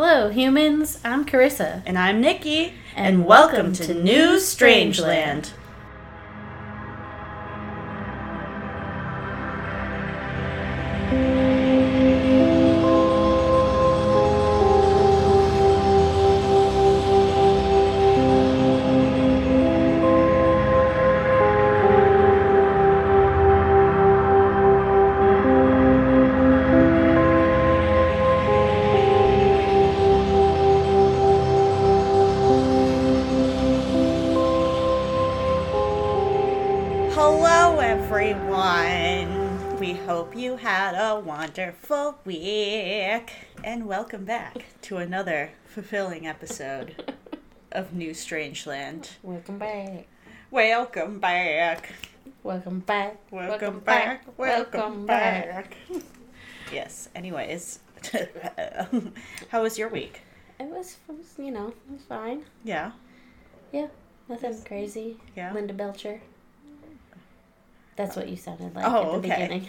Hello, humans. I'm Karyssa. And I'm Nikki. And welcome to New Strangeland. Hello, welcome back to another fulfilling episode of New Strangeland. Welcome back. Welcome back. Welcome back. Welcome back. Welcome back. Yes, anyways. How was your week? It was, it was, you know, it was fine. Yeah. Yeah, nothing crazy. Yeah. Linda Belcher. That's what you sounded like Oh, at the okay. beginning.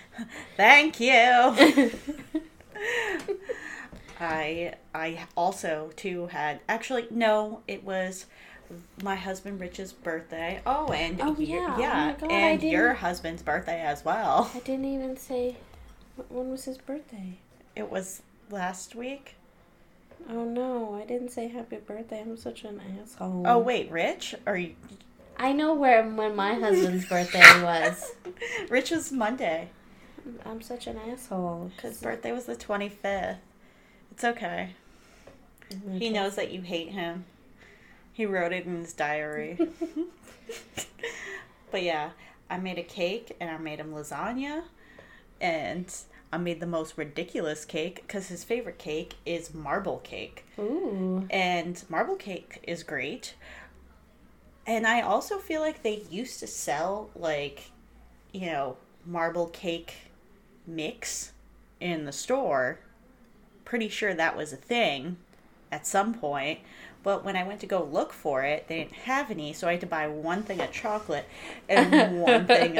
Thank you. I I also too had actually no, it was my husband Rich's birthday. Oh, and Oh, y- yeah. Oh, yeah, my God, and your husband's birthday as well. I didn't even say when was his birthday. It was last week. Oh no, I didn't say happy birthday. I'm such an asshole. Oh wait, Rich or you, I know where when my husband's birthday was. Rich was Monday. I'm such an asshole. His birthday was the twenty fifth. It's okay. Mm-hmm. He knows that you hate him. He wrote it in his diary. but yeah, I made a cake and I made him lasagna. And I made the most ridiculous cake because his favorite cake is marble cake. Ooh. And marble cake is great. And I also feel like they used to sell, like, you know, marble cake mix in the store. Pretty sure that was a thing at some point. But when I went to go look for it, they didn't have any, so I had to buy one thing of chocolate and one thing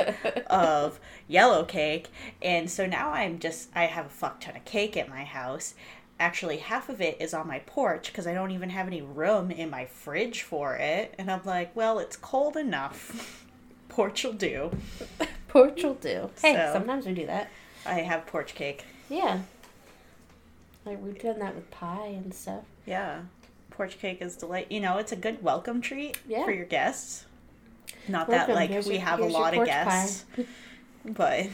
of yellow cake. And so now I'm just, I have a fuck ton of cake at my house. Actually, half of it is on my porch because I don't even have any room in my fridge for it. And I'm like, well, it's cold enough. porch will do. Porch will do. Hey, So- sometimes we do that. I have porch cake. Yeah. Like we've done that with pie and stuff. Yeah. Porch cake is delight. You know, it's a good welcome treat Yeah. for your guests. Not that like here's we your- have a lot of guests, but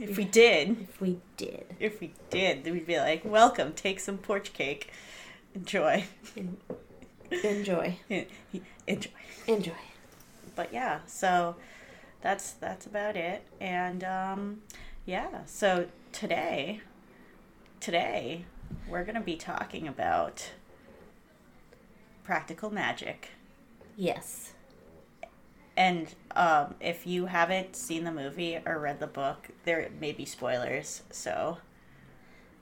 if we did, If we did. if we did, we'd be like, "Welcome, take some porch cake, enjoy, Enjoy. enjoy." Enjoy. But yeah, so that's that's about it. And um, yeah, so today, today we're gonna be talking about practical magic. Yes. And um, if you haven't seen the movie or read the book, there may be spoilers. So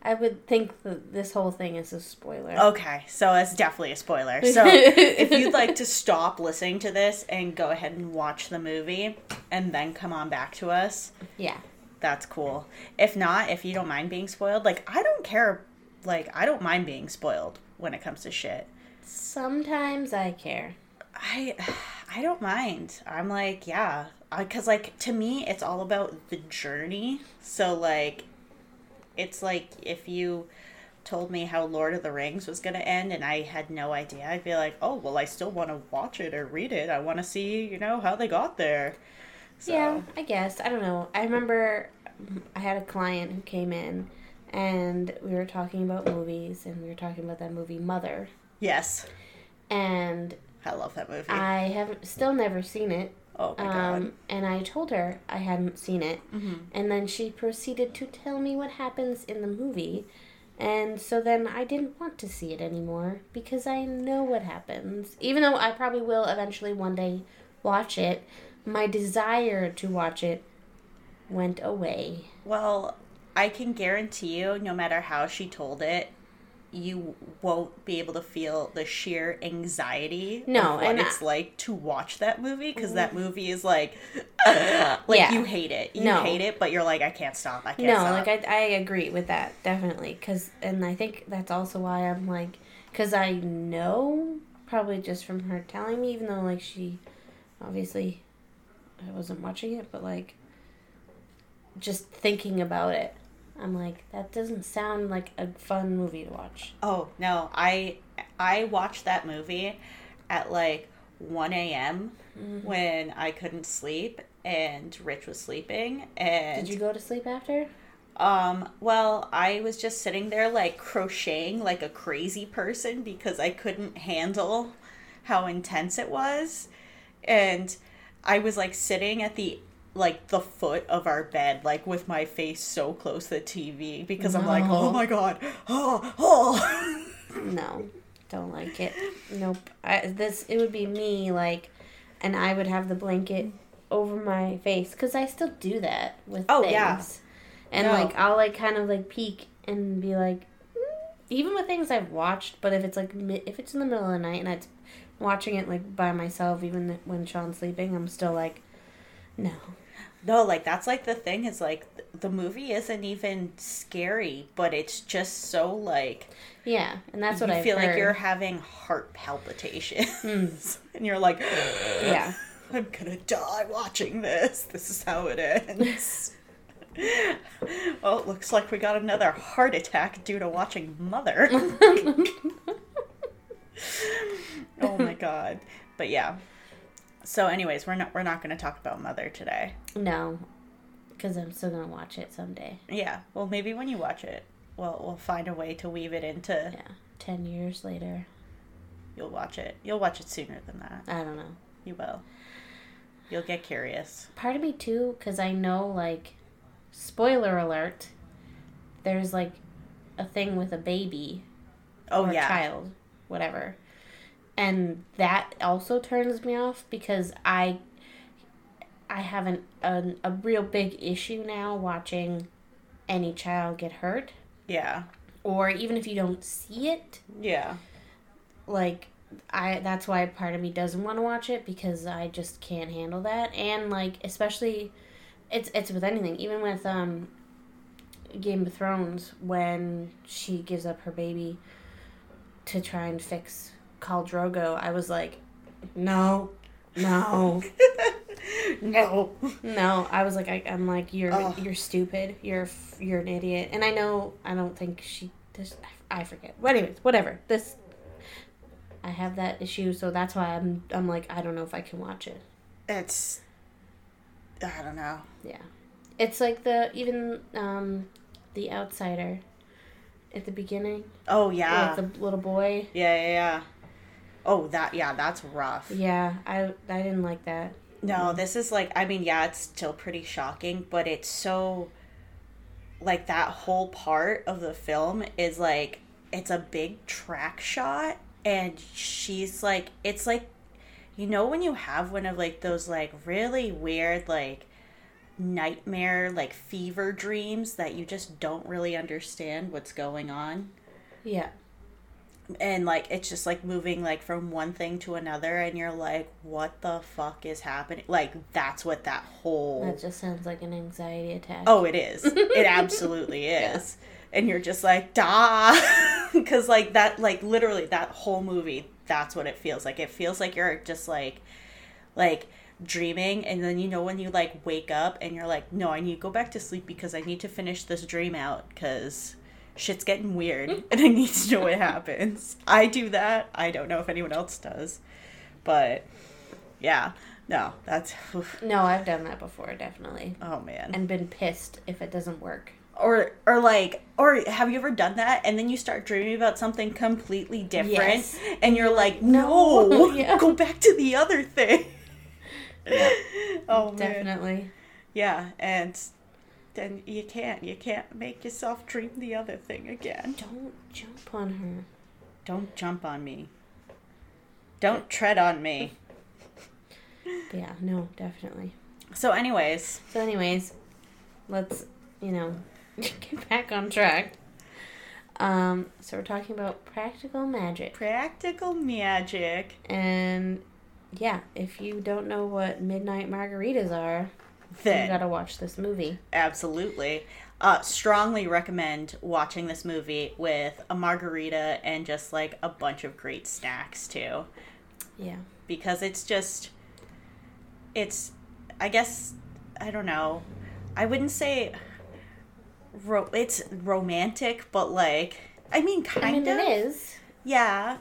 I would think that this whole thing is a spoiler. okay, so it's definitely a spoiler. So if you'd like to stop listening to this and go ahead and watch the movie, and then come on back to us, Yeah. that's cool. If not, if you don't mind being spoiled, like I don't care. Like I don't mind being spoiled when it comes to shit. Sometimes I care. I I don't mind. I'm like, yeah, because like to me, it's all about the journey. So like, it's like if you told me how Lord of the Rings was gonna end and I had no idea, I'd be like, oh well, I still want to watch it or read it. I want to see, you know, how they got there. So, Yeah, I guess. I don't know. I remember I had a client who came in and we were talking about movies and we were talking about that movie Mother. Yes, And I love that movie. I have still never seen it. oh my god. Um, and I told her I hadn't seen it. hmm And then she proceeded to tell me what happens in the movie. And so then I didn't want to see it anymore because I know what happens. Even though I probably will eventually one day watch it, my desire to watch it went away. Well, I can guarantee you, no matter how she told it, you won't be able to feel the sheer anxiety No, of what and I- it's like to watch that movie because that mm-hmm. movie is like like Yeah. you hate it. You No. hate it but you're like i can't stop. I can't no stop. like I, I agree with that definitely because and i think that's also why i'm like because i know probably just from her telling me even though like she obviously i wasn't watching it but like just thinking about it i'm like that doesn't sound like a fun movie to watch Oh no, I I watched that movie at like one a.m. Mm-hmm. when I couldn't sleep and Rich was sleeping and did you go to sleep after um well I was just sitting there like crocheting like a crazy person because I couldn't handle how intense it was and I was like sitting at the like the foot of our bed like with my face so close to the TV because I'm like oh my god oh oh No, don't like it. Nope. I, this it would be me like, and I would have the blanket over my face because I still do that with Oh, things. yeah. And No. like I'll like kind of like peek and be like, mm, even with things I've watched, but if it's like if it's in the middle of the night and I'm watching it like by myself, even when Sean's sleeping, I'm still like, no. No, like that's like the thing is like the movie isn't even scary, but it's just so like Yeah, and that's what I feel like heard. Hmm. you're having heart palpitations, and you're like, Yeah. I'm gonna die watching this. This is how it ends. well, it looks like we got another heart attack due to watching Mother. oh my god! But yeah. So, anyways, we're not we're not gonna talk about Mother today. No, because I'm still gonna watch it someday. Yeah. Well, maybe when you watch it, we'll we'll find a way to weave it into. Yeah, ten years later. You'll watch it. You'll watch it sooner than that. I don't know. You will. You'll get curious. Part of me too, because I know like, spoiler alert. There's like, a thing with a baby Oh or yeah. a child, whatever, and that also turns me off because I. I have an, an a real big issue now watching any child get hurt, Yeah. or even if you don't see it, Yeah. like I that's why part of me doesn't want to watch it because I just can't handle that and like especially it's it's with anything even with um Game of Thrones when she gives up her baby to try and fix Khal Drogo I was like no no No. no I was like I, I'm like you're Ugh. you're stupid you're you're an idiot and I know I don't think she does I forget but anyways whatever this I have that issue, so that's why I'm I'm like I don't know if I can watch it. It's. I don't know. Yeah, it's like the even um, the outsider at the beginning, Oh yeah. the little boy. Yeah, yeah, yeah. Oh, that yeah, that's rough. Yeah, I I didn't like that. No, this is like I mean, yeah, it's still pretty shocking, but it's so like that whole part of the film is like it's a big track shot and she's like it's like you know when you have one of like those like really weird like nightmare like fever dreams that you just don't really understand what's going on Yeah, and like it's just like moving like from one thing to another and you're like what the fuck is happening? Like that's what that whole that just sounds like an anxiety attack. oh it is. It absolutely is. And you're just like da because like that like literally that whole movie that's what it feels like. It feels like you're just like like dreaming and then you know when you like wake up and you're like no i need to go back to sleep because i need to finish this dream out because shit's getting weird and i need to know what happens i do that i don't know if anyone else does but yeah no that's oof. no, I've done that before, definitely, oh man and been pissed if it doesn't work. or or like or have you ever done that and then you start dreaming about something completely different Yes. and you're like no, No. Yeah. go back to the other thing Yeah, oh man definitely. yeah and then you can't you can't make yourself dream the other thing again Don't jump on her. don't jump on me don't tread on me yeah, no, definitely. so anyways So, anyways, let's you know get back on track. Um, so we're talking about practical magic. Practical magic. And yeah, if you don't know what midnight margaritas are, Then you gotta watch this movie. Absolutely. Uh, strongly recommend watching this movie with a margarita and just like a bunch of great snacks too. Yeah. Because it's just, it's, I guess, I don't know. I wouldn't say ro- it's romantic, but like, I mean, kind I mean, of. it is. Yeah.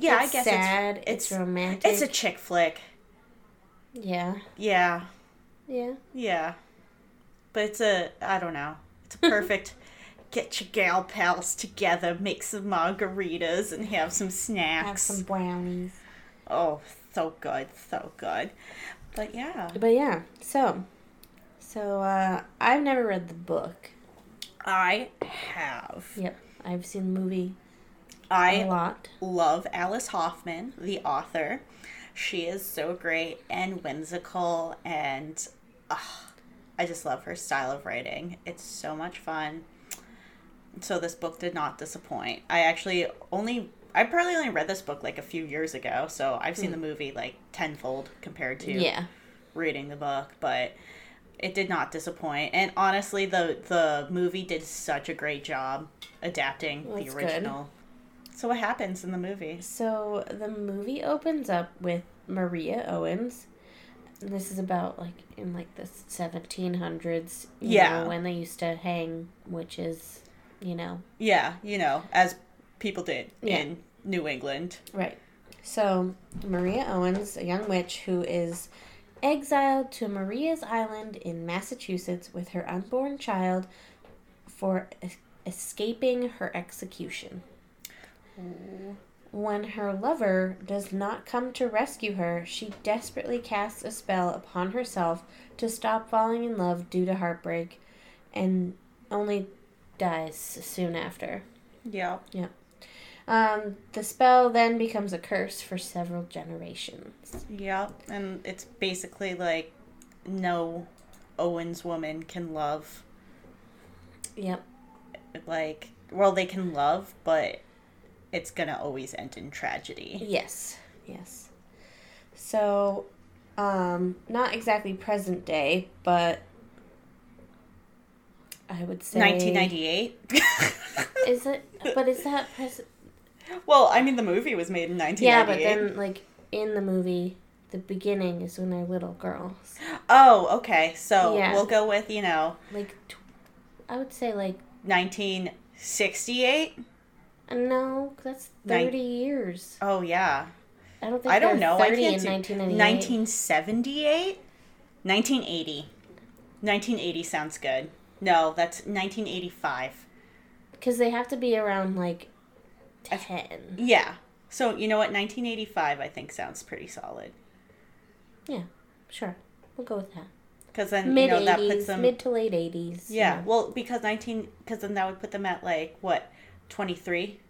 Yeah, It's I guess sad. it's, It's, it's, romantic. it's a chick flick. yeah. Yeah. Yeah. Yeah. But it's a, I don't know. It's a perfect get your gal pals together, make some margaritas, and have some snacks. Have some brownies. Oh, so good, so good. But yeah, But yeah, so so uh I've never read the book. I have. Yep. I've seen the movie a I lot. love Alice Hoffman, the author. She is so great and whimsical, and ah, I just love her style of writing. It's so much fun. So this book did not disappoint. I actually only I probably only read this book like a few years ago, so I've seen the movie like tenfold compared to Yeah. reading the book, but it did not disappoint. And honestly, the the movie did such a great job adapting Well, the that's good. original. So what happens in the movie? So the movie opens up with Maria Owens. This is about like in like the 1700s, you Yeah. know, when they used to hang witches, you know. Yeah, you know, as people did Yeah. in New England. Right. So Maria Owens, a young witch who is exiled to Maria's Island in Massachusetts with her unborn child for es- escaping her execution. When her lover does not come to rescue her, she desperately casts a spell upon herself to stop falling in love due to heartbreak and only dies soon after. Yeah. Yeah. Um, the spell then becomes a curse for several generations. Yeah, and it's basically like no Owens woman can love Yep. like well they can love, but it's to always end in tragedy. Yes. Yes. So, um, not exactly present day, but I would say 1998. Is it? But is that present? well, I mean the movie was made in 1998. Yeah, but then like in the movie, the beginning is when they're little girls. Oh, okay. So Yeah. we'll go with, you know, Like, tw- I would say like 1968. No, that's Nin- thirty years. Oh, yeah. I don't think I don't know. I Thirty can't in see. nineteen ninety eight. 1978? 1980. 1980 sounds good. No, that's 1985. Because they have to be around like I- ten. Yeah. So, you know what? 1985 I think sounds pretty solid. Yeah, sure, we'll go with that. Cuz then, Mid you know, that puts them mid to late eighties. Yeah, well, because 19 cuz then that would put them at like what? 23?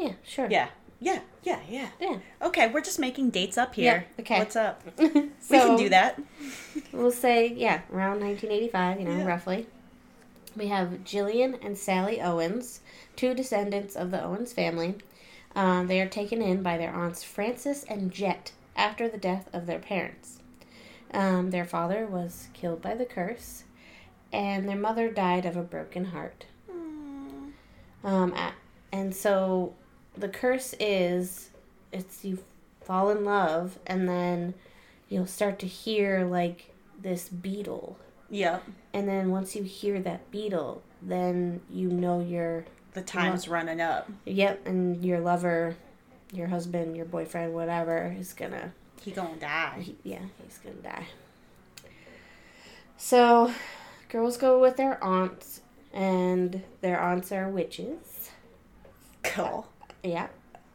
Yeah, sure. Yeah. Yeah. Yeah, yeah. Yeah. Okay, we're just making dates up here. Okay. What's up? so, we can do that. We'll say, yeah, around 1985, you know, Yeah. roughly. We have Gillian and Sally Owens, two descendants of the Owens family. Um, they are taken in by their aunts Frances and Jet after the death of their parents. Um, their father was killed by the curse, and their mother died of a broken heart. Um, a- and so the curse is it's you fall in love and then you'll start to hear like this beetle. Yep. And then once you hear that beetle, then you know your The time's running up. yep, and your lover, your husband, your boyfriend, whatever is gonna He gonna die. he- yeah, he's gonna die. So, girls go with their aunts, and their aunts are witches. Cool. Yeah,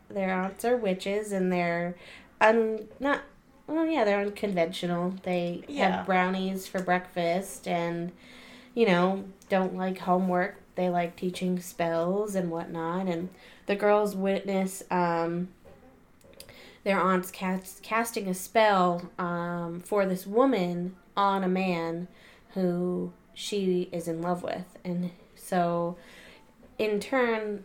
their aunts are witches, and they're un not well. Yeah, they're unconventional. They Yeah. have brownies for breakfast, and you know don't like homework. They like teaching spells and whatnot. And the girls witness um, their aunts cast, casting a spell um, for this woman on a man who she is in love with, and so in turn,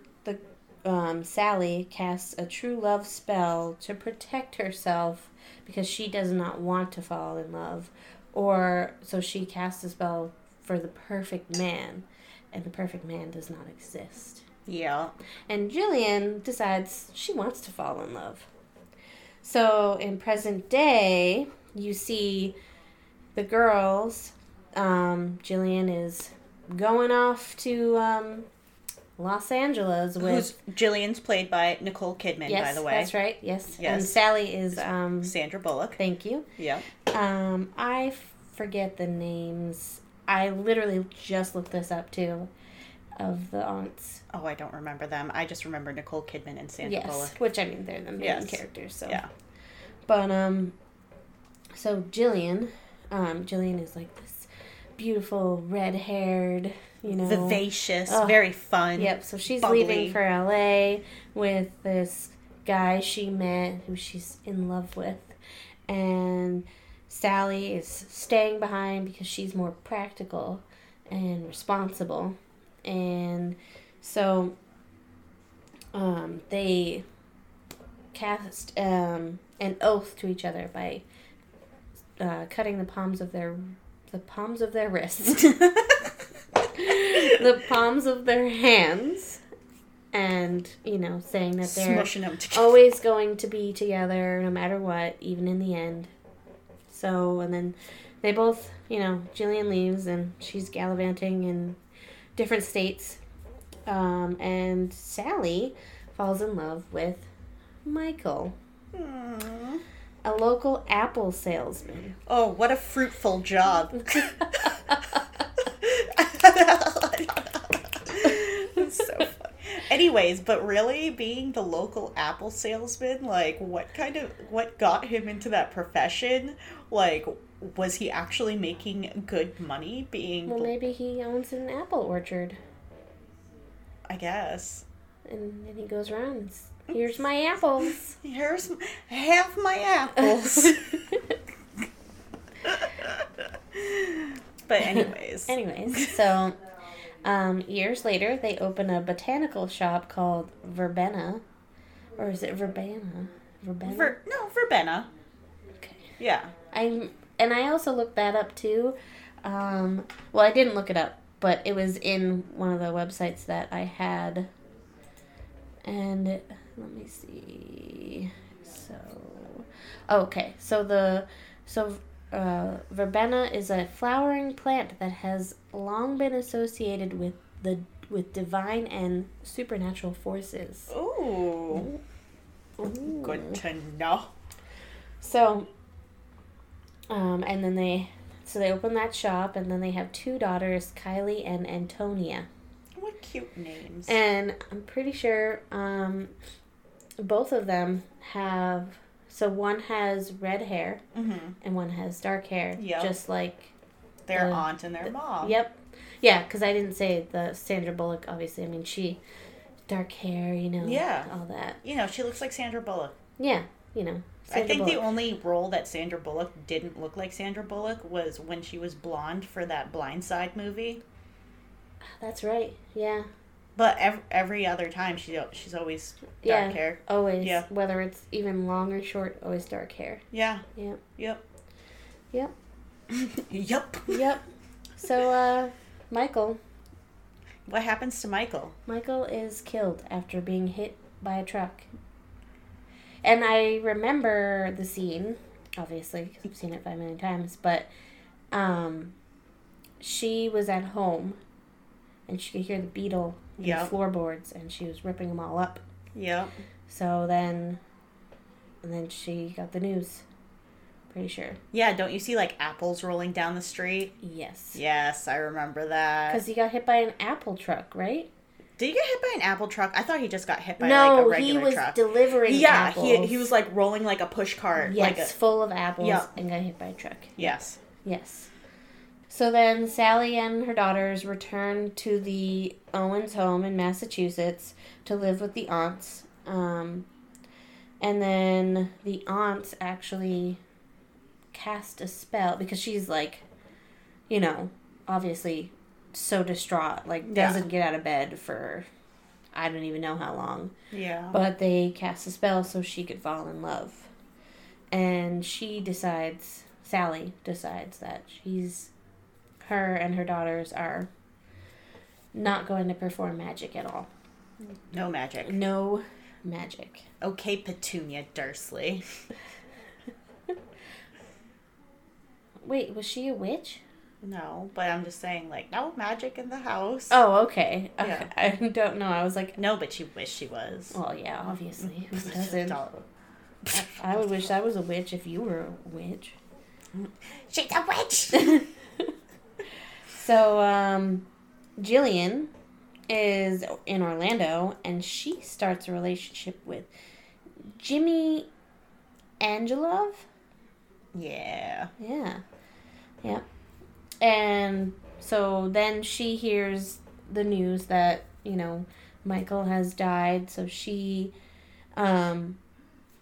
um, Sally casts a true love spell to protect herself because she does not want to fall in love, or so she casts a spell for the perfect man, and the perfect man does not exist. Yeah. And Gillian decides she wants to fall in love. So in present day, you see the girls. Um, Gillian is going off to um, Los Angeles with. Who's Gillian's played by Nicole Kidman, yes, by the way. that's right. Yes. And Sally is. Um, Sandra Bullock. thank you. Yeah. Um, I forget the names. I literally just looked this up too, of the aunts. Oh, I don't remember them. I just remember Nicole Kidman and Sandra yes, Bullock. which I mean they're the main Yes. characters. So Yeah. But um, so Gillian, um, Gillian is like this beautiful red-haired, you know, Vivacious, Ugh. very fun. Yep. So she's bubbly. leaving for L.A. with this guy she met, who she's in love with, and Sally is staying behind because she's more practical and responsible, and so um, they cast um, an oath to each other by uh, cutting the palms of their the palms of their wrists, the palms of their hands, and you know, saying that they're Smushing them together. always going to be together no matter what, even in the end. So, and then they both, you know, Gillian leaves and she's gallivanting in different states. Um, and Sally falls in love with Michael, Hmm. a local apple salesman. Oh, what a fruitful job. That's so funny. Anyways, but really being the local apple salesman, like what kind of what got him into that profession? Like was he actually making good money being Well, maybe he owns an apple orchard. I guess. And then he goes around, here's my apples. Here's half my apples. but anyways. Anyways, so um, years later, they open a botanical shop called Verbena, or is it Verbena? Verbena. Ver, no, Verbena. okay. Yeah. I and I also looked that up too. Um, well, I didn't look it up, but it was in one of the websites that I had. And it, let me see. So, okay. So the so uh, verbena is a flowering plant that has long been associated with the with divine and supernatural forces. Ooh. Good to know. So, um, and then they, so they open that shop, and then they have two daughters, Kylie and Antonia. What cute names. And I'm pretty sure, um, both of them have. So one has red hair, hmm and one has dark hair. Yep. Just like. Their The- aunt and their mom. Yep. Yeah, because I didn't say the Sandra Bullock. Obviously, I mean she, dark hair. You know. Yeah. All that. You know, she looks like Sandra Bullock. Yeah. You know. I Sandra think the only role that Sandra Bullock didn't look like Sandra Bullock was when she was blonde for that Blind Side movie. That's right. Yeah. But every, every other time, she she's always dark Yeah. hair. Always. Yeah. Whether it's even long or short, always dark hair. Yeah. Yep. Yep. Yep. Yep. Yep. So, uh, Michael. What happens to Michael? Michael is killed after being hit by a truck. And I remember the scene, obviously, because I've seen it five million times, but um, she was at home and she could hear the beetle in Yeah. the floorboards and she was ripping them all up. Yep. So then, and then she got the news. Pretty sure. Yeah, don't you see like apples rolling down the street? Yes. Yes, I remember that. Because he got hit by an apple truck, right? Did he get hit by an apple truck? I thought he just got hit by no, like a he was truck. delivering yeah, apples. he, he was like rolling like a push cart. yes, Like a, full of apples, Yeah. and got hit by a truck. yes. Yes. So then Sally and her daughters return to the Owens home in Massachusetts to live with the aunts. Um, and then the aunts actually cast a spell because she's like, you know, obviously so distraught, like doesn't get out of bed for I don't even know how long. Yeah. But they cast a spell so she could fall in love. And she decides, Sally decides that she's, her and her daughters are not going to perform magic at all. no magic. No magic. Okay, Petunia Dursley. Wait, was she a witch? No, but I'm just saying, like, no magic in the house. Oh, okay. Yeah. okay. I don't know. I was like, No, but she wished she was. well, yeah, obviously. Who doesn't? I would wish I was a witch if you were a witch. She's a witch! So, um, Gillian is in Orlando and she starts a relationship with Jimmy Angelov. Yeah. Yeah. Yeah. And so then she hears the news that, you know, Michael has died, so she um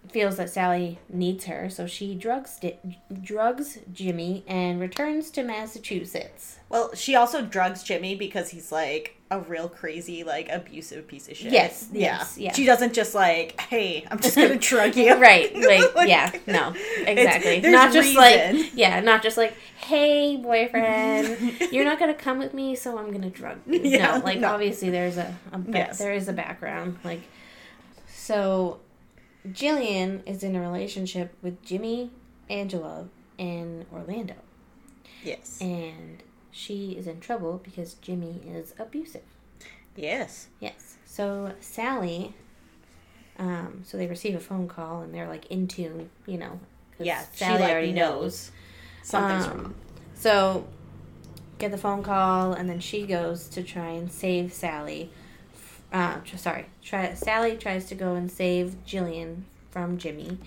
feels that Sally needs her, so she drugs di- drugs Jimmy and returns to Massachusetts. Well, she also drugs Jimmy because he's like a real crazy, like abusive piece of shit. Yes, yes, yeah. She doesn't just like, hey, I'm just gonna drug you. right, like, Like, yeah, no, exactly. Not just like yeah, not just like, hey boyfriend, you're not gonna come with me, so I'm gonna drug you. Yeah, no, like no. obviously there's a, a ba- Yes. there is a background. Like, so Gillian is in a relationship with Jimmy Angelo in Orlando, Yes. and she is in trouble because Jimmy is abusive. Yes. Yes. So Sally, um, so they receive a phone call and they're like in tune, you know. Yeah. Sally she like already knows. knows something's Um, wrong. So get the phone call and then she goes to try and save Sally. Uh, sorry, try Sally tries to go and save Gillian from Jimmy,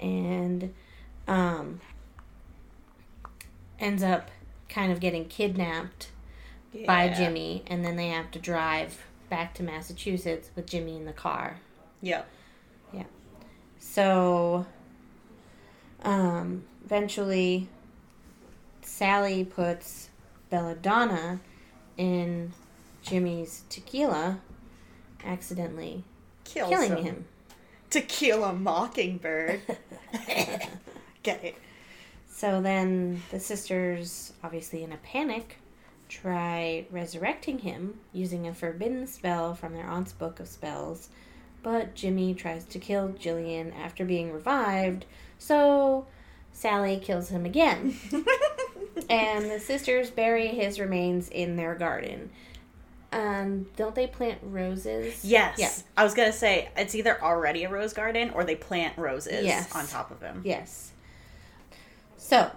and um, ends up kind of getting kidnapped by Jimmy, and then they have to drive back to Massachusetts with Jimmy in the car. Yeah. Yeah. So, um, eventually, Sally puts Belladonna in Jimmy's tequila, accidentally Kills killing him. him. Tequila mockingbird. Get it. So then the sisters, obviously in a panic, try resurrecting him using a forbidden spell from their aunt's book of spells. But Jimmy tries to kill Gillian after being revived, so Sally kills him again. and the sisters bury his remains in their garden. Um, don't they plant roses? Yes. Yeah. I was gonna say it's either already a rose garden or they plant roses Yes. on top of him. Yes. So,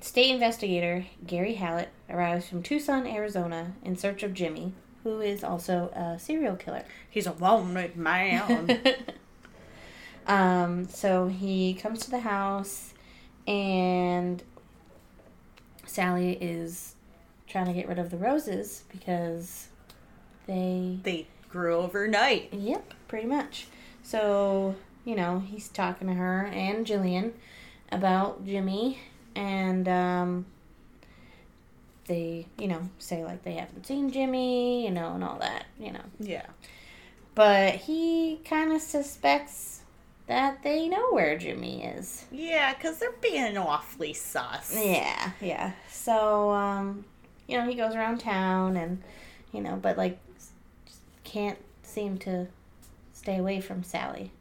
state investigator Gary Hallett arrives from Tucson, Arizona, in search of Jimmy, who is also a serial killer. He's a wanted man. um, so he comes to the house, and Sally is trying to get rid of the roses because they they grew overnight. Yep, pretty much. So, you know, he's talking to her and Gillian about Jimmy, and um, they, you know, say like they haven't seen Jimmy, you know, and all that, you know. Yeah. But he kind of suspects that they know where Jimmy is. Yeah, because they're being awfully sus. Yeah, yeah. So, um, you know, he goes around town and, you know, but like just can't seem to stay away from Sally.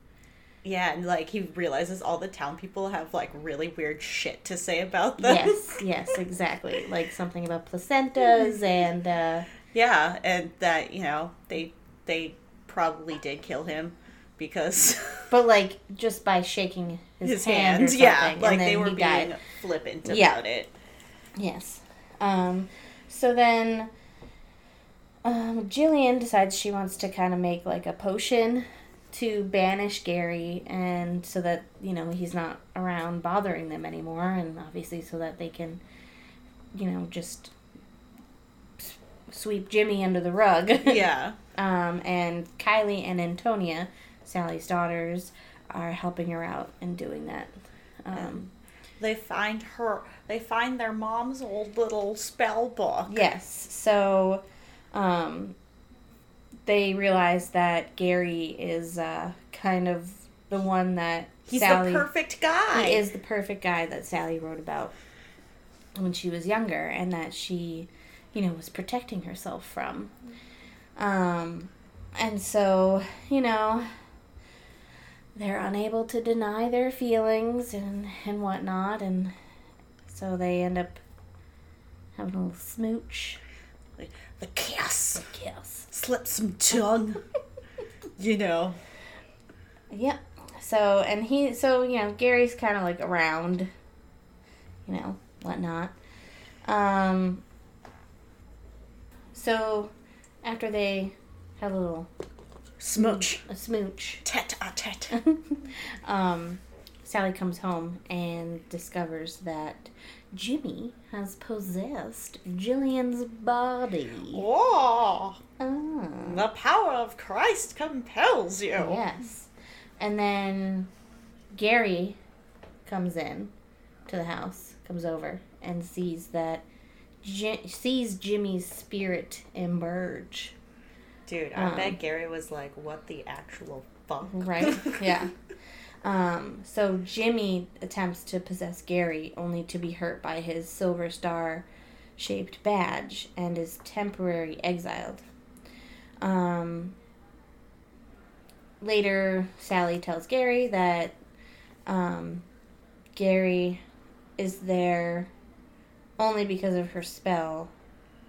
Yeah, and like he realizes all the town people have like really weird shit to say about them. Yes, yes, exactly. Like something about placentas and uh Yeah, and that, you know, they they probably did kill him because but like just by shaking his, his hand hands, or yeah, like they were being died. flippant Yeah. about it. Yes. Um so then um Gillian decides she wants to kind of make like a potion to banish Gary and so that, you know, he's not around bothering them anymore and obviously so that they can you know, just sweep Jimmy under the rug. Yeah. Um, and Kylie and Antonia, Sally's daughters, are helping her out and doing that. Um, They find her they find their mom's old little spell book. yes. So, um, they realize that Gary is uh, kind of the one that He's Sally the perfect guy. he is the perfect guy that Sally wrote about when she was younger, and that she, you know, was protecting herself from. Um, and so you know, they're unable to deny their feelings and and whatnot, and so they end up having a little smooch. The kiss. Kiss. Slip some tongue. you know. Yep. So and he so you know Gary's kind of like around, you know whatnot. Um. So after they have a little Smooch. a smooch, Tete a tete. um, Sally comes home and discovers that Jimmy has possessed Gillian's body. Whoa! Ah. The power of Christ compels you. Yes. And then Gary comes in to the house, comes over, and sees that sees Jimmy's spirit emerge. Dude, I Um. bet Gary was like, what the actual fuck? Right? yeah. Um, so Jimmy attempts to possess Gary, only to be hurt by his silver star shaped badge and is temporarily exiled. Um, later, Sally tells Gary that um, Gary is there only because of her spell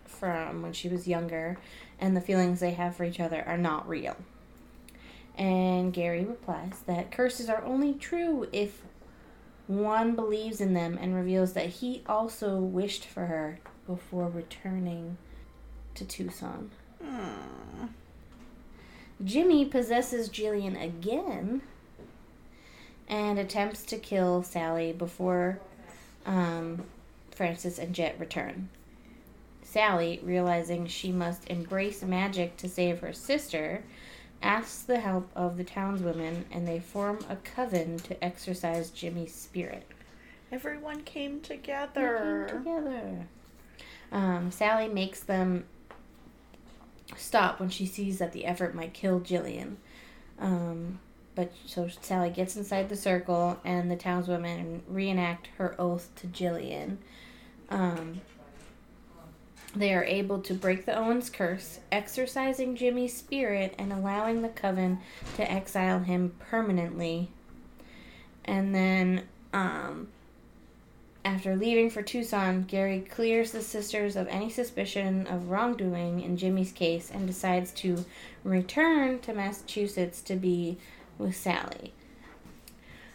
from when she was younger, and the feelings they have for each other are not real. And Gary replies that curses are only true if one believes in them and reveals that he also wished for her before returning to Tucson. Hmm. Jimmy possesses Gillian again and attempts to kill Sally before um, Frances and Jet return. Sally, realizing she must embrace magic to save her sister, asks the help of the townswomen and they form a coven to exorcise Jimmy's spirit. Everyone came They came together. together. Um, Sally makes them stop when she sees that the effort might kill Gillian. Um, but so Sally gets inside the circle, and the townswomen reenact her oath to Gillian. Um, they are able to break the Owens curse, exorcising Jimmy's spirit and allowing the coven to exile him permanently. And then, um, after leaving for Tucson, Gary clears the sisters of any suspicion of wrongdoing in Jimmy's case and decides to return to Massachusetts to be with Sally.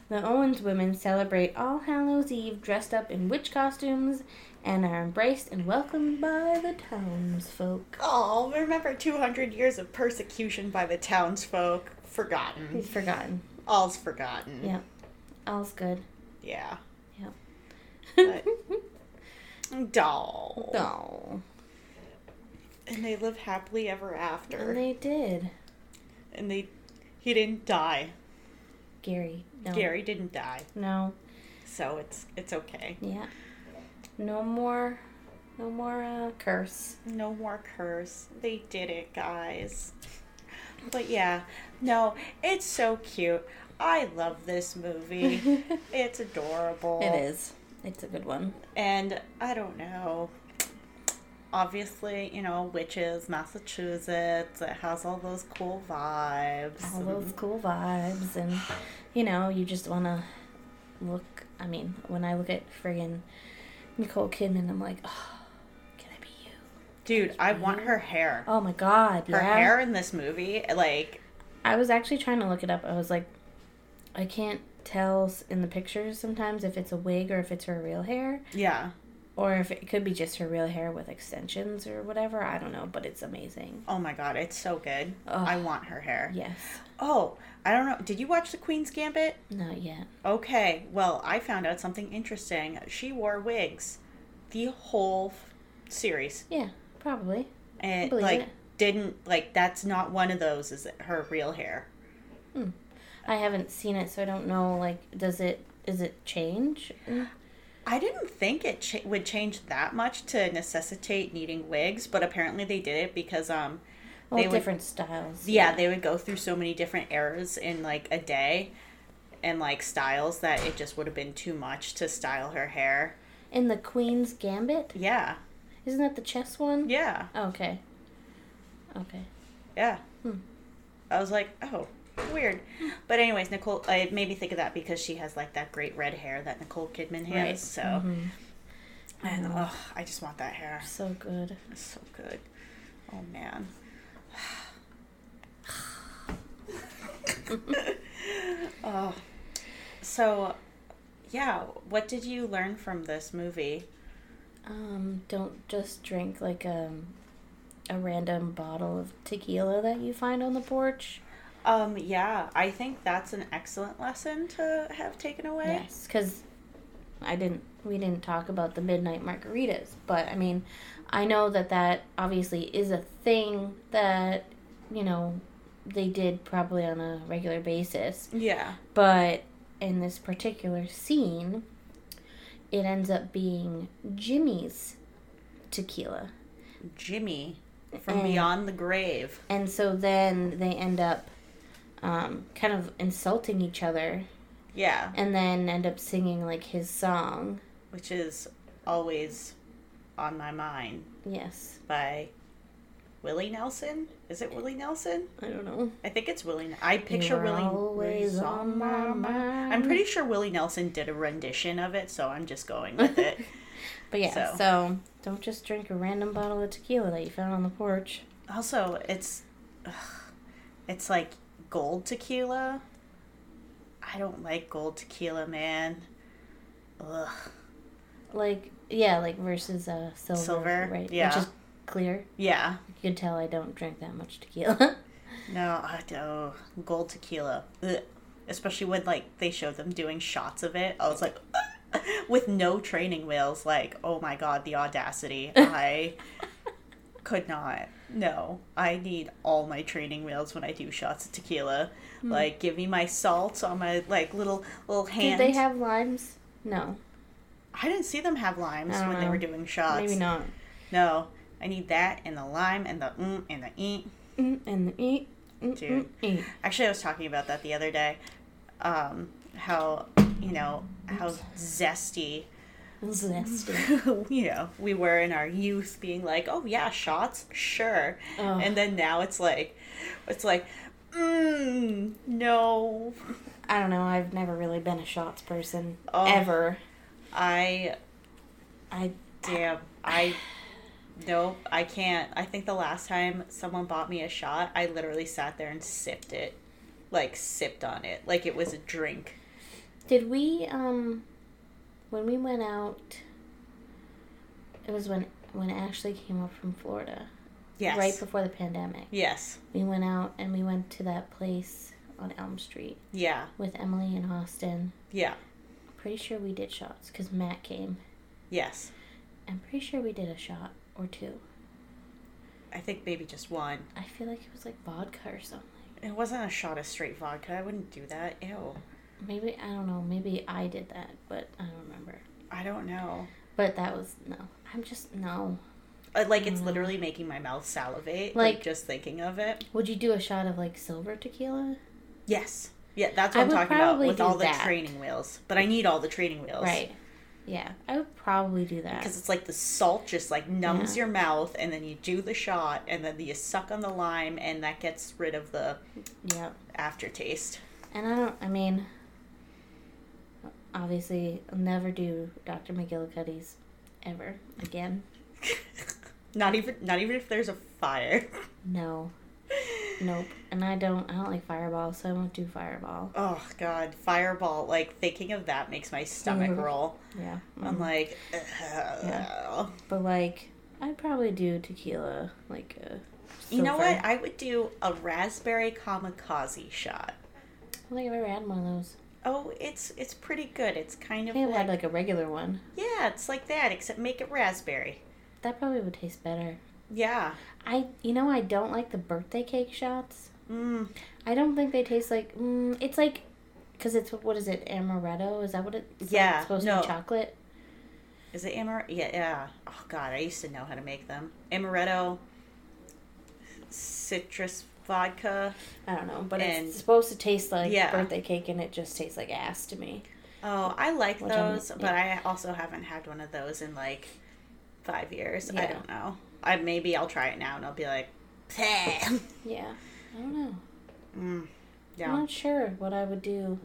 The Owens women celebrate All Hallows Eve dressed up in witch costumes and are embraced and welcomed by the townsfolk. Oh, remember 200 years of persecution by the townsfolk? Forgotten. He's forgotten. All's forgotten. Yeah. All's good. Yeah. Yep. Doll. Oh, And they live happily ever after. and they did. And they, he didn't die. Gary. No. Gary didn't die, No. so it's it's okay. Yeah. No more. No more uh, curse. No more curse. They did it, guys. But yeah, no, it's so cute. I love this movie. it's adorable. It is. It's a good one. And I don't know. Obviously, you know, witches, Massachusetts. It has all those cool vibes. All those cool vibes, and you know, you just want to look. I mean, when I look at friggin' Nicole Kidman, I'm like, oh, can I be you? Dude, I want her hair. Oh my god, Her yeah. hair in this movie, like, I was actually trying to look it up. I was like, I can't tell in the pictures sometimes if it's a wig or if it's her real hair, yeah. or if it could be just her real hair with extensions or whatever. I don't know, but it's amazing. Oh my god, it's so good. Ugh. I want her hair. Yes. Oh, I don't know. Did you watch The Queen's Gambit? Not yet. Okay, well, I found out something interesting. She wore wigs the whole f- series. Yeah, probably. And, like, it. didn't, like, that's not one of those, is it her real hair. I haven't seen it, so I don't know. Like, does it is it change? I didn't think it would change that much to necessitate needing wigs, but apparently they did it because um, Well, they would different styles. yeah, they would go through so many different eras in like a day and like styles that it just would have been too much to style her hair. In the Queen's Gambit, Yeah. isn't that the chess one? Yeah. Oh, okay. Okay. Yeah. Hmm. I was like, oh, weird. But anyways, Nicole, uh, it made me think of that because she has like that great red hair that Nicole Kidman has. Right. So, Mhm. and oh, I just want that hair. So good. It's so good. Oh man. oh. So, yeah, what did you learn from this movie? Um, don't just drink like um a random bottle of tequila that you find on the porch. Um, yeah, I think that's an excellent lesson to have taken away. Yes, because I didn't. We didn't talk about the midnight margaritas, but I mean, I know that that obviously is a thing that you know they did probably on a regular basis. Yeah. But in this particular scene, it ends up being Jimmy's tequila. Jimmy from And- beyond the grave. And so then they end up um, kind of insulting each other Yeah, and then end up singing like his song. which is always on my mind Yes. by Willie Nelson. Is it Willie Nelson? I don't know. I think it's Willie. I picture You're Willie. always on my mind. I'm pretty sure Willie Nelson did a rendition of it, so I'm just going with it. But yeah, So- so. don't just drink a random bottle of tequila that you found on the porch. also, it's ugh, it's like gold tequila. I don't like gold tequila, man. Ugh. Like yeah, like versus uh silver, Silver, right? yeah. Which is clear. Yeah. You can tell I don't drink that much tequila. No, I don't. Gold tequila. Ugh. Especially when like they showed them doing shots of it. I was like with no training wheels, like, oh my god, the audacity. I could not. No. I need all my training wheels when I do shots of tequila. Hmm. Like give me my salt on my like little little hand. Did they have limes? No, I didn't see them have limes when they were doing shots. maybe not. No. I need that and the lime and the mm and the eat. Mm, and the eat. Mm, Dude. mm. Actually, I was talking about that the other day. Um, how you know how zesty, Zesty. you know, we were in our youth, being like, "Oh yeah, shots, sure," Oh. and then now it's like, it's like, mm, no. I don't know. I've never really been a shots person Oh. ever. I I damn, I nope, I can't. I think the last time someone bought me a shot, I literally sat there and sipped it, like sipped on it, like it was a drink. did we um when we went out. It was when when Ashley came up from Florida, Yes. right before the pandemic. Yes. We went out and we went to that place on Elm Street Yeah. with Emily and Austin. Yeah. Pretty sure we did shots because Matt came. Yes. I'm pretty sure we did a shot or two. I think maybe just one. I feel like it was like vodka or something. It wasn't a shot of straight vodka. I wouldn't do that. Ew. Maybe I don't know. Maybe I did that, but I don't remember. I don't know. But that was no. I'm just no. Uh, Like it's Mm. literally making my mouth salivate. Like, Like- just thinking of it. Would you do a shot of like silver tequila? Yes. Yeah, that's what I'm talking about with all the that. training wheels. But I need all the training wheels. Right. Yeah, I would probably do that. Because it's like the salt just like numbs Yeah. your mouth, and then you do the shot, and then you suck on the lime, and that gets rid of the Yeah. aftertaste. And I don't. I mean, obviously, I'll never do Dr. McGillicuddy's ever again. not even, not even if there's a fire. No. Nope. And I don't. I don't like Fireball, so I won't do Fireball. Oh God, Fireball! Like thinking of that makes my stomach Mhm. roll. Yeah. I'm mm. like, Yeah. But like, I'd probably do tequila. Like a. you know silver. what? I would do a raspberry kamikaze shot. I don't think I've ever had one of those. Oh, it's it's pretty good. It's kind I of I've like, had like a regular one. yeah, it's like that, except make it raspberry. That probably would taste better. Yeah. I, you know, I don't like the birthday cake shots. Mm. I don't think they taste like. Mm, it's like, cause it's what is it? Amaretto? Is that what it? Yeah, Like, supposed to no. be chocolate. Is it amaretto? Yeah, yeah. Oh God, I used to know how to make them. Amaretto. citrus vodka. I don't know, but And- it's supposed to taste like Yeah. birthday cake, and it just tastes like ass to me. Oh, I like Which those, but I also haven't had one of those in like five years. I don't know. I maybe I'll try it now and I'll be like, "Pah." Yeah, I don't know. mm, I'm not sure what I would do.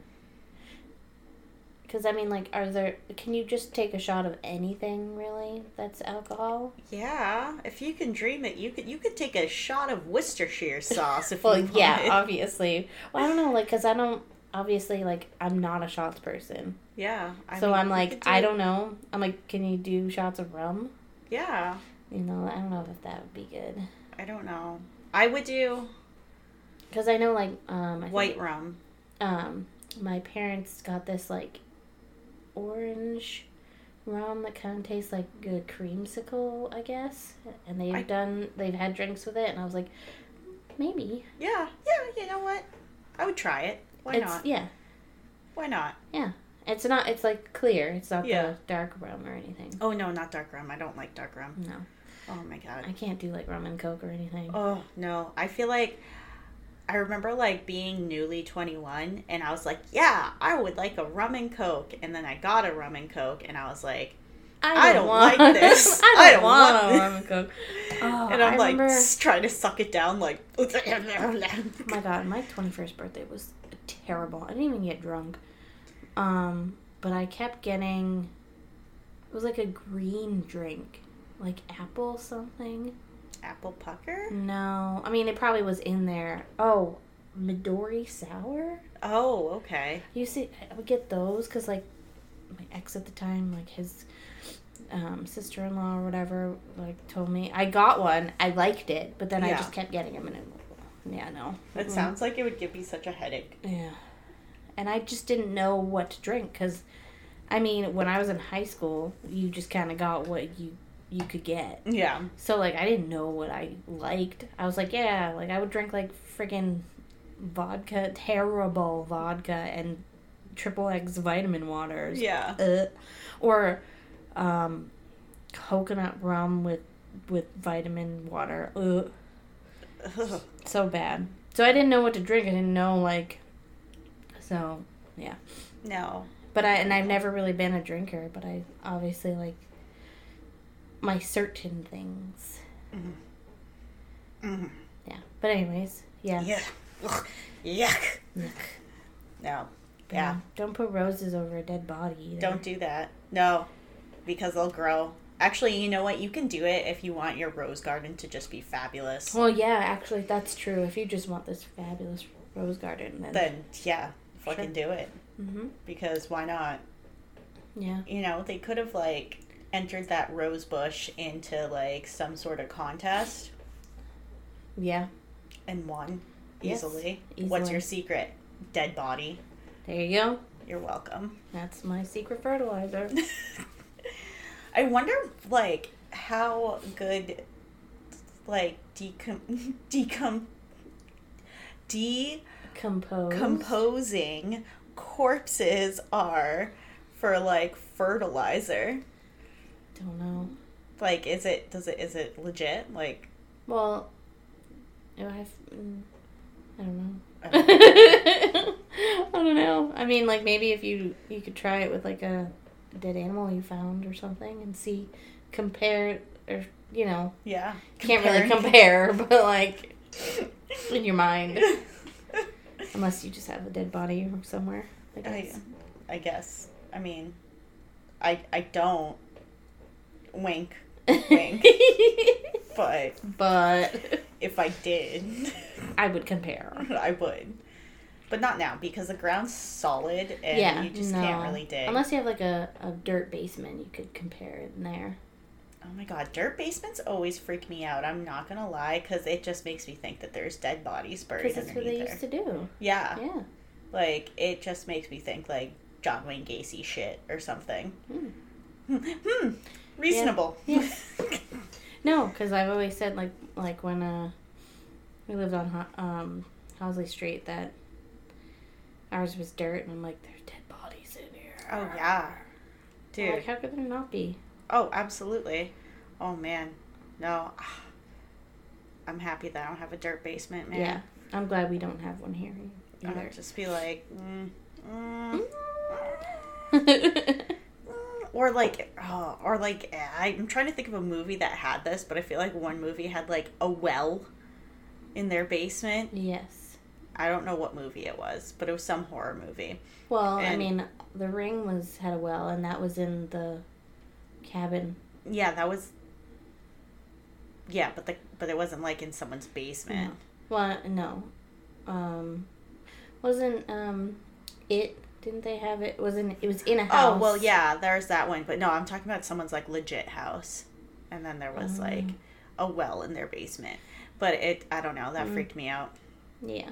Because I mean, like, are there? Can you just take a shot of anything really that's alcohol? yeah. If you can dream it, you could you could take a shot of Worcestershire sauce if Well, you yeah, obviously. Well, I don't know, like, because I don't. Obviously, like, I'm not a shots person, yeah. I so mean, I'm like, do- I don't know. I'm like, can you do shots of rum? Yeah, You know, I don't know if that would be good. I don't know. I would do Because I know, like, um, I think- white rum. um my parents got this like orange rum that kind of tastes like a creamsicle i guess and they've I- done they've had drinks with it and i was like maybe Yeah, yeah. You know what? I would try it. Why it's not? yeah Why not? Yeah. It's not it's like clear it's not Yeah. the dark rum or anything Oh no, not dark rum. I don't like dark rum. no Oh my god. i can't do like rum and coke or anything Oh no, I feel like I remember like being newly 21 and I was like, yeah, I would like a rum and coke. And then I got a rum and coke and I was like, I don't like this. i don't, I don't want, want a rum and coke oh, and I'm I like remember, trying to suck it down like Oh my god, my 21st birthday was terrible. I didn't even get drunk. Um, but I kept getting it was like a green drink, like apple something. apple pucker. No, I mean it probably was in there. Oh, Midori sour. Oh, okay. You see, I would get those because like my ex at the time, like his um, sister-in-law or whatever, like told me I got one. I liked it, but then I just kept getting them, and it, yeah, no. That Mm-mm. sounds like it would give me such a headache. Yeah. And I just didn't know what to drink because, I mean, when I was in high school, you just kind of got what you you could get. Yeah. So like, I didn't know what I liked. I was like, yeah, like I would drink like friggin' vodka, terrible vodka, and triple X vitamin waters. Yeah. Uh, or, um, coconut rum with with vitamin water. Ugh Ugh. so bad. So I didn't know what to drink. I didn't know like so yeah. no. but I and I've never really been a drinker, but I obviously like my certain things. Mm. Yeah. But anyways, yeah. Yeah. Ugh. Yuck. Yuck. No. Yeah. Don't put roses over a dead body either. Don't do that. No, because they'll grow. Actually, you know what? You can do it if you want your rose garden to just be fabulous. Well, yeah, actually that's true. If you just want this fabulous rose garden then, Then, yeah, fucking Sure. do it. Mhm. Because why not? Yeah. You know, they could have, like, entered that rose bush into, like, some sort of contest Yeah. and won Yes, easily. easily. What's your secret? Dead body. There you go. You're welcome. That's my secret fertilizer. I wonder, like, how good, like, decom- decom- decomposing corpses are for, like, fertilizer. Don't know. Like, is it, does it, is it legit? Like, Well, I have, mm, I don't know. I I don't know. I mean, like maybe if you you could try it with like a, dead animal you found or something and see compare or you know yeah. can't really Compare but like in your mind, unless you just have a dead body from somewhere. I I, guess. I guess. I mean, I, I don't wink, wink, but but if I did, I would compare. I would. But not now because the ground's solid and yeah, you just no. can't really dig. Unless you have like a, a dirt basement, you could compare it in there. oh my god, dirt basements always freak me out. I'm not gonna lie because it just makes me think that there's dead bodies buried Because that's what they underneath used there. to do. Yeah, Yeah. like it just makes me think like John Wayne Gacy shit or something. Hmm. Hmm, reasonable. Yeah. No, because I've always said like like when uh we lived on um Housley Street that ours was dirt, and I'm like, there's dead bodies in here. Oh yeah, dude. Like, how could there not be? Oh, absolutely. Oh man, no. I'm happy that I don't have a dirt basement, man. Yeah. I'm glad we don't have one here either. I'd just be like, mm, mm, or like, oh, or like, I'm trying to think of a movie that had this, but I feel like one movie had like a well in their basement. yes. I don't know what movie it was, but it was some horror movie. Well, I mean, The Ring was had a well, and that was in the cabin. Yeah, that was. Yeah, but the but it wasn't like in someone's basement. Well, no, um, wasn't um, it? Didn't they have it? Wasn't it was in a house? Oh well, yeah, there's that one, but no, I'm talking about someone's like legit house, and then there was Oh. like a well in their basement. But it, I don't know, that Mm. freaked me out. Yeah,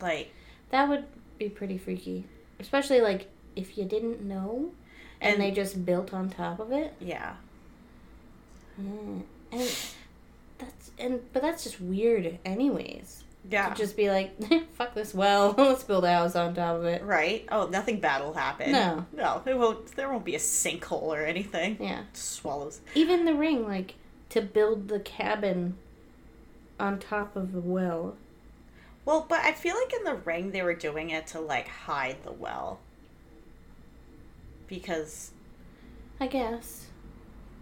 Like, that would be pretty freaky, especially like if you didn't know, and, And- they just built on top of it. yeah, Mm. And that's and but that's just weird, anyways. Yeah, To just be like, fuck this well, let's build a house on top of it. right. Oh, nothing bad will happen. No. no, it won't. There won't be a sinkhole or anything. Yeah. Swallows. Even the ring, like to build the cabin on top of the well. Well, but I feel like in the ring they were doing it to like hide the well. Because I guess.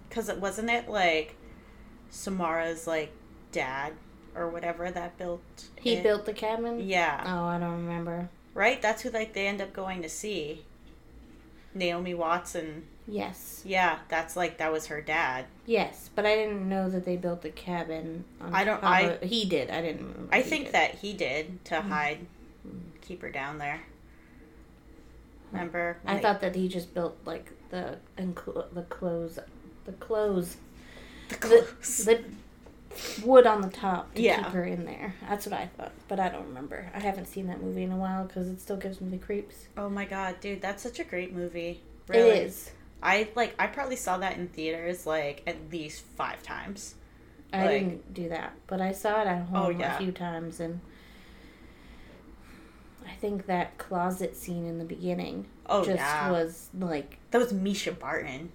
because it wasn't it like Samara's like dad or whatever that built He it? built the cabin? yeah Oh, I don't remember. right that's who like they end up going to see Naomi Watson Yes. yeah that's like that was her dad Yes, but I didn't know that they built the cabin on I don't- I- he did. I didn't I think did. that he did to Mm. hide keep her down there remember I they- thought that he just built like the enclo- the clothes the clothes the the, clothes. the wood on the top to Yeah. keep her in there. That's what I thought, but I don't remember. I haven't seen that movie in a while because it still gives me the creeps. oh my god dude that's such a great movie really It is. I like I probably saw that in theaters like at least five times I Like- didn't do that, but I saw it at oh, home Oh, yeah. a few times, and I think that closet scene in the beginning oh just yeah was like, that was Mischa Barton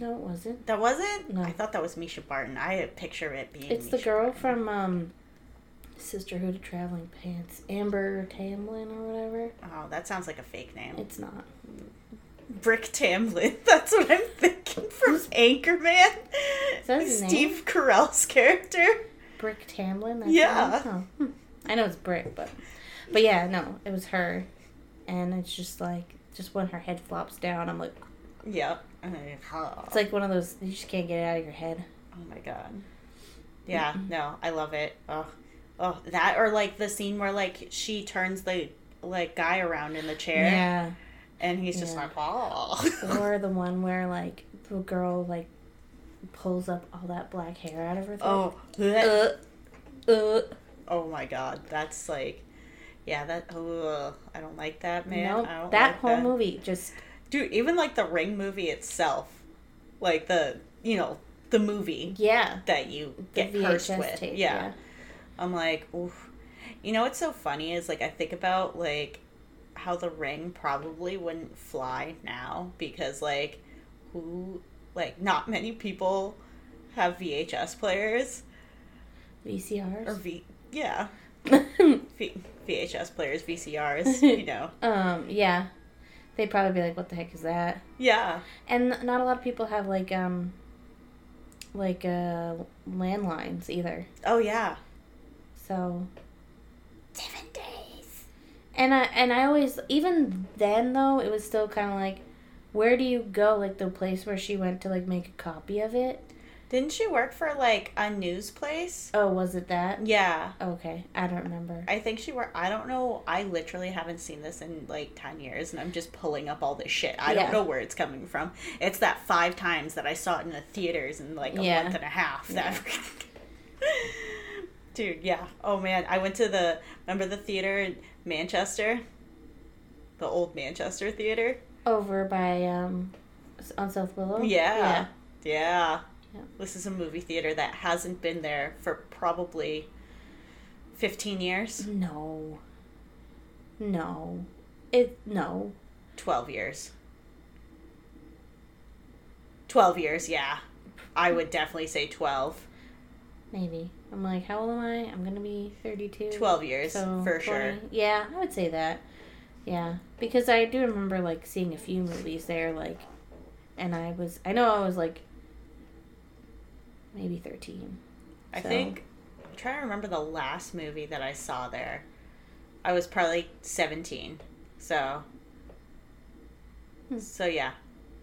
no, it wasn't. That wasn't? No. I thought that was Mischa Barton. I picture it being. It's the girl Barton. from um, Sisterhood of Traveling Pants, Amber Tamblyn or whatever. Oh, that sounds like a fake name. It's not. Brick Tamlin. That's what I'm thinking from Anchorman. Is that his Steve Carell's character. Brick Tamlin. Yeah. Oh, hmm. I know it's Brick, but but yeah, no, it was her, and it's just like just when her head flops down, I'm like, Yep. Oh. it's like one of those you just can't get it out of your head. Oh my god. Yeah, no, I love it. Oh, oh, that or like the scene where like she turns the like guy around in the chair Yeah. and he's just Yeah. like, oh. or the one where like the girl like pulls up all that black hair out of her oh, throat. Uh, uh. oh my god, that's like, yeah, that. Oh, I don't like that man. no, I that like whole that. movie just dude. Even like the Ring movie itself, like the you know the movie yeah. that you get cursed with. tape. yeah. yeah. I'm like, oof. You know what's so funny is like I think about like how the ring probably wouldn't fly now because like who like not many people have VHS players VCRs or V yeah v- VHS players VCRs you know um, yeah. They'd probably be like, "What the heck is that?" yeah And not a lot of people have like um, like uh, landlines either. oh yeah So seven days And I and I always even then though it was still kind of like, where do you go? Like the place where she went to like make a copy of it. Didn't she work for like a news place Oh, was it that? yeah Okay, I don't remember. I think she worked. I don't know. I literally haven't seen this in like 10 years, and I'm just pulling up all this shit. I Yeah. don't know where it's coming from. It's that five times that I saw it in the theaters in like a Yeah. month and a half. That Dude, yeah. Oh man, I went to the remember the theater in Manchester? The old Manchester theater? Over by um, on South Willow. Yeah. Yeah. Yeah. This is a movie theater that hasn't been there for probably 15 years, No. No. It no. 12 years. 12 years, yeah. I would definitely say 12. Maybe. I'm like, how old am I? I'm gonna be 32. 12 years, So for sure. Yeah, I would say that. Yeah, because I do remember like seeing a few movies there, like, and I was, I know I was like, maybe 13. I So- think I'm trying to remember the last movie that I saw there. I was probably 17. So Hmm. So yeah.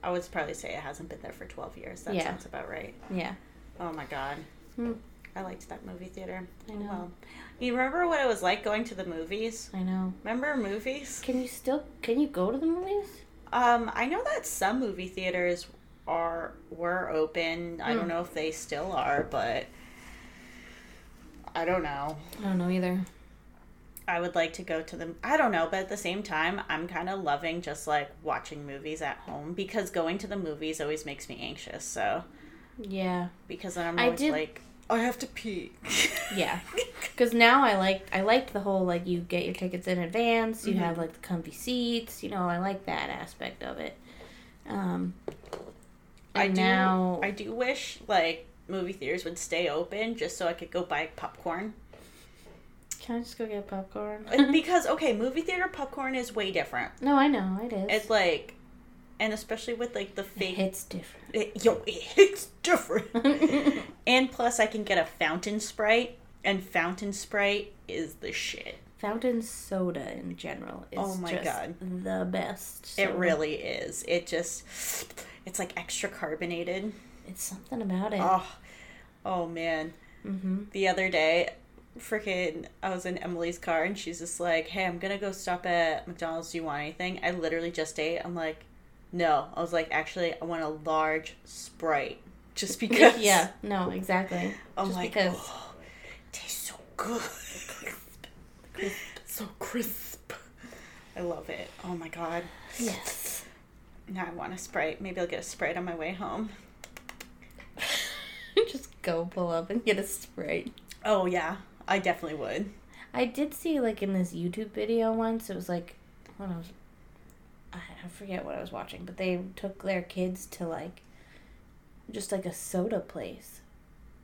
I would probably say it hasn't been there for 12 years. That Yeah. sounds about right. Yeah, Oh my god. Hmm. I liked that movie theater. I know. well. You remember what it was like going to the movies? I know. Remember movies? Can you still, can you go to the movies? Um, I know that some movie theaters are were open. I don't Hmm. know if they still are, but I don't know. I don't know either. I would like to go to them. I don't know, but at the same time, I'm kind of loving just like watching movies at home because going to the movies always makes me anxious. So Yeah, because then I'm I always did- like, I have to pee. yeah. Because now I like, I liked the whole like you get your tickets in advance. You Mhm. have like the comfy seats. You know, I like that aspect of it. Um, I do. now I do wish like movie theaters would stay open just so I could go buy popcorn. Can I just go get popcorn? because okay, movie theater popcorn is way different. no, I know it is. It's like, and especially with like the fake. hits different. It, yo, it's different. and plus, I can get a fountain sprite, and fountain sprite is the shit. Fountain soda in general is Oh my just God. the best. It really is. It just, it's like extra carbonated. It's something about it. Oh, oh man. Mm-hmm. The other day, freaking, I was in Emily's car, and she's just like, "Hey, I'm gonna go stop at McDonald's. Do you want anything?" I literally just ate. I'm like, "No." I was like, "Actually, I want a large sprite." Just because. yeah. No, exactly. I'm Just like, because. oh, it tastes so good. so crisp. I love it. Oh my god. Yes. Now I want a Sprite. Maybe I'll get a Sprite on my way home. just go pull up and get a sprite. Oh yeah, I definitely would. I did see like in this YouTube video once. It was like when I was, I I forget what I was watching, but they took their kids to like, just like a soda place.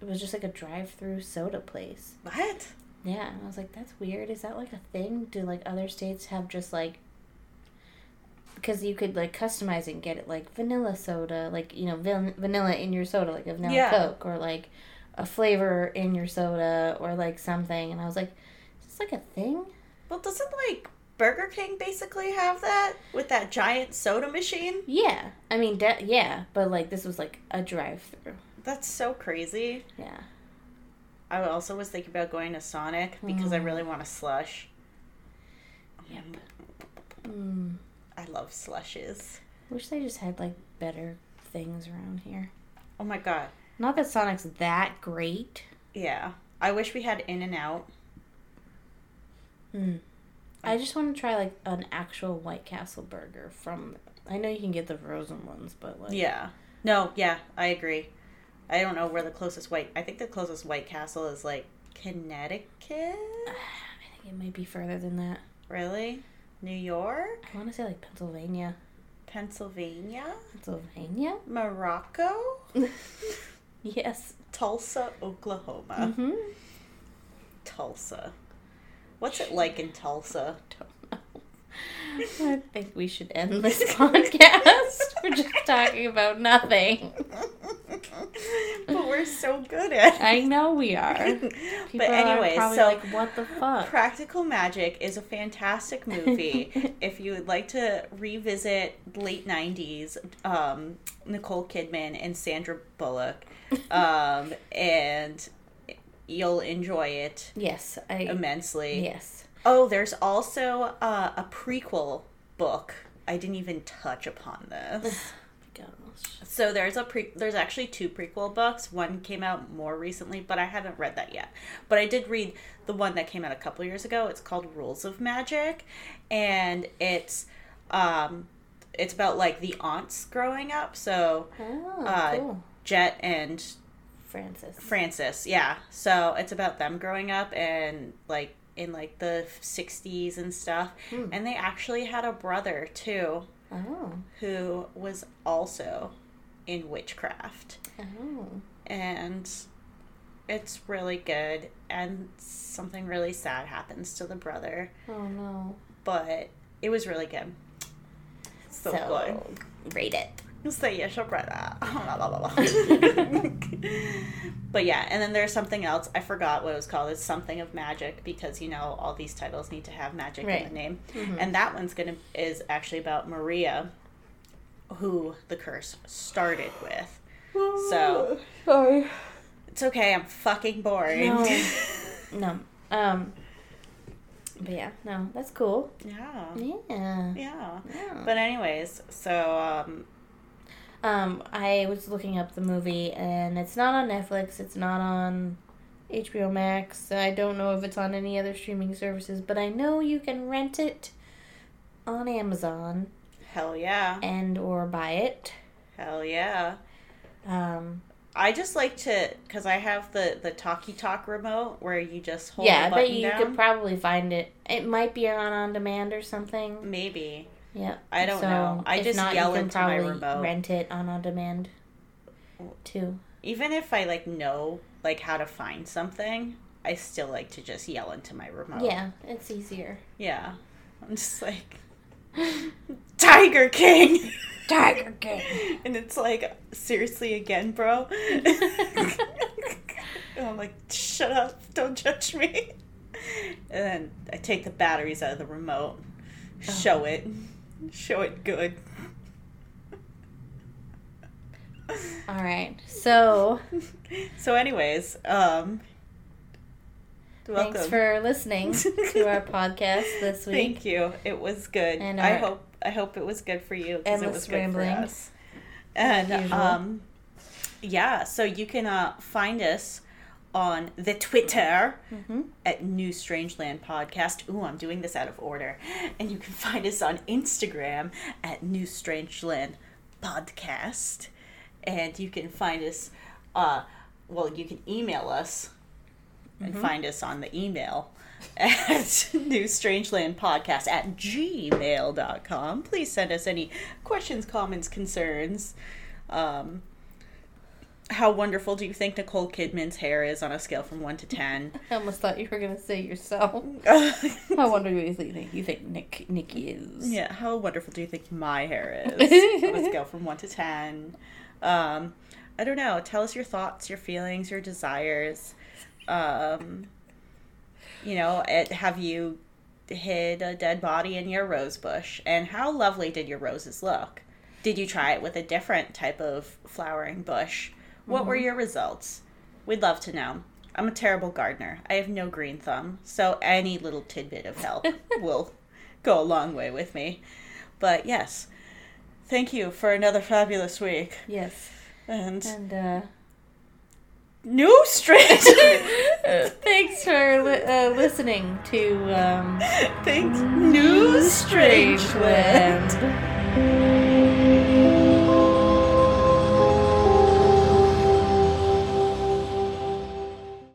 It was just like a drive-through soda place. What? Yeah, I was like, that's weird. Is that like a thing? Do like other states have just like? Because you could like customize it and get it like vanilla soda, like you know van- vanilla in your soda, like a vanilla Yeah. Coke, or like a flavor in your soda, or like something. And I was like, is this like a thing? Well, doesn't like Burger King basically have that with that giant soda machine? Yeah, I mean, de- yeah, but like this was like a drive-through. That's so crazy. Yeah. I also was thinking about going to Sonic because I Mm. really want a slush. Yep. Mm. I love slushes. Wish they just had like better things around here. Oh my god. Not that Sonic's that great. Yeah. I wish we had In and Out. Mm. I just want to try like an actual White Castle burger from. I know you can get the frozen ones, but like Yeah. No, yeah, I agree. I don't know where the closest white. I think the closest White Castle is like Connecticut. I think it might be further than that. Really? New York? I want to say like Pennsylvania. Pennsylvania? Pennsylvania? Morocco? Yes. Tulsa, Oklahoma. Mm-hmm. Tulsa. What's it like in Tulsa? I Don't know. I think we should end this podcast. We're just talking about nothing. but we're so good at it. I know we are. But anyway, are so like, what the fuck? Practical Magic is a fantastic movie. if you would like to revisit late 90s um, Nicole Kidman and Sandra Bullock, um, and you'll enjoy it Yes, I. immensely. Yes. Oh, there's also uh, a prequel book. I didn't even touch upon this. So there's a pre there's actually two prequel books. One came out more recently, but I haven't read that yet. But I did read the one that came out a couple years ago. It's called Rules of Magic and it's um it's about like the aunts growing up. So Oh, Uh, cool. Jet and Frances. Frances, yeah. So it's about them growing up and like in like the 60s and stuff. Hmm. And they actually had a brother too Oh. who was also in witchcraft. Oh. And It's really good, and something really sad happens to the brother, Oh no. but it was really good. So, good. rate it. Say yes, brother. but yeah, and then there's something else. I forgot what it was called. It's something of magic because you know all these titles need to have magic in the name, Mhm. and that one's gonna is actually about Maria, who the curse started with. So sorry. it's okay. I'm fucking boring. No. No. Um. But yeah, no, that's cool. yeah. Yeah. Yeah. yeah. But anyways, so um, Um, I was looking up the movie, and it's not on Netflix. It's not on HBO Max. I don't know if it's on any other streaming services, but I know you can rent it on Amazon hell yeah, and or buy it. hell yeah. Um, I just like to because I have the the talkie talk remote where you just hold yeah, I the bet button you down. could probably find it. It might be on on demand or something. Maybe Yeah, I don't so know. I just not, yell into my remote. Rent it on on demand too. even if I like know like how to find something, I still like to just yell into my remote. Yeah, it's easier. yeah. I'm just like Tiger King. Tiger King. and it's like seriously again, bro. and I'm like, shut up, don't judge me. And then I take the batteries out of the remote, show it, show it good. All right, so So, anyways, um, welcome. thanks for listening to our podcast this week. Thank you. It was good. And I hope I hope it was good for you because it was good for us. And um, yeah, so you can uh, find us on the Twitter Mm-hmm. at New Strangeland Podcast. Ooh, I'm doing this out of order. And you can find us on Instagram at New Strangeland Podcast. And you can find us, uh, well, you can email us and find us on the email at New Strangeland Podcast at gmail.com. Please send us any questions, comments, concerns. Um, how wonderful do you think Nicole Kidman's hair is on a scale from 1 to 10? I almost thought you were gonna say yourself. I wonder who you think you think Nick Nikki is. Yeah, how wonderful do you think my hair is on a scale from one to ten? Um, I don't know. Tell us your thoughts, your feelings, your desires. Um, you know, it, have you hid a dead body in your rose bush? And how lovely did your roses look? Did you try it with a different type of flowering bush? What were your results? We'd love to know. I'm a terrible gardener. I have no green thumb, so any little tidbit of help will go a long way with me. But yes, thank you for another fabulous week. Yes. And And uh, new strange. thanks for li- uh, listening to um, Thanks, new strange Strangeland.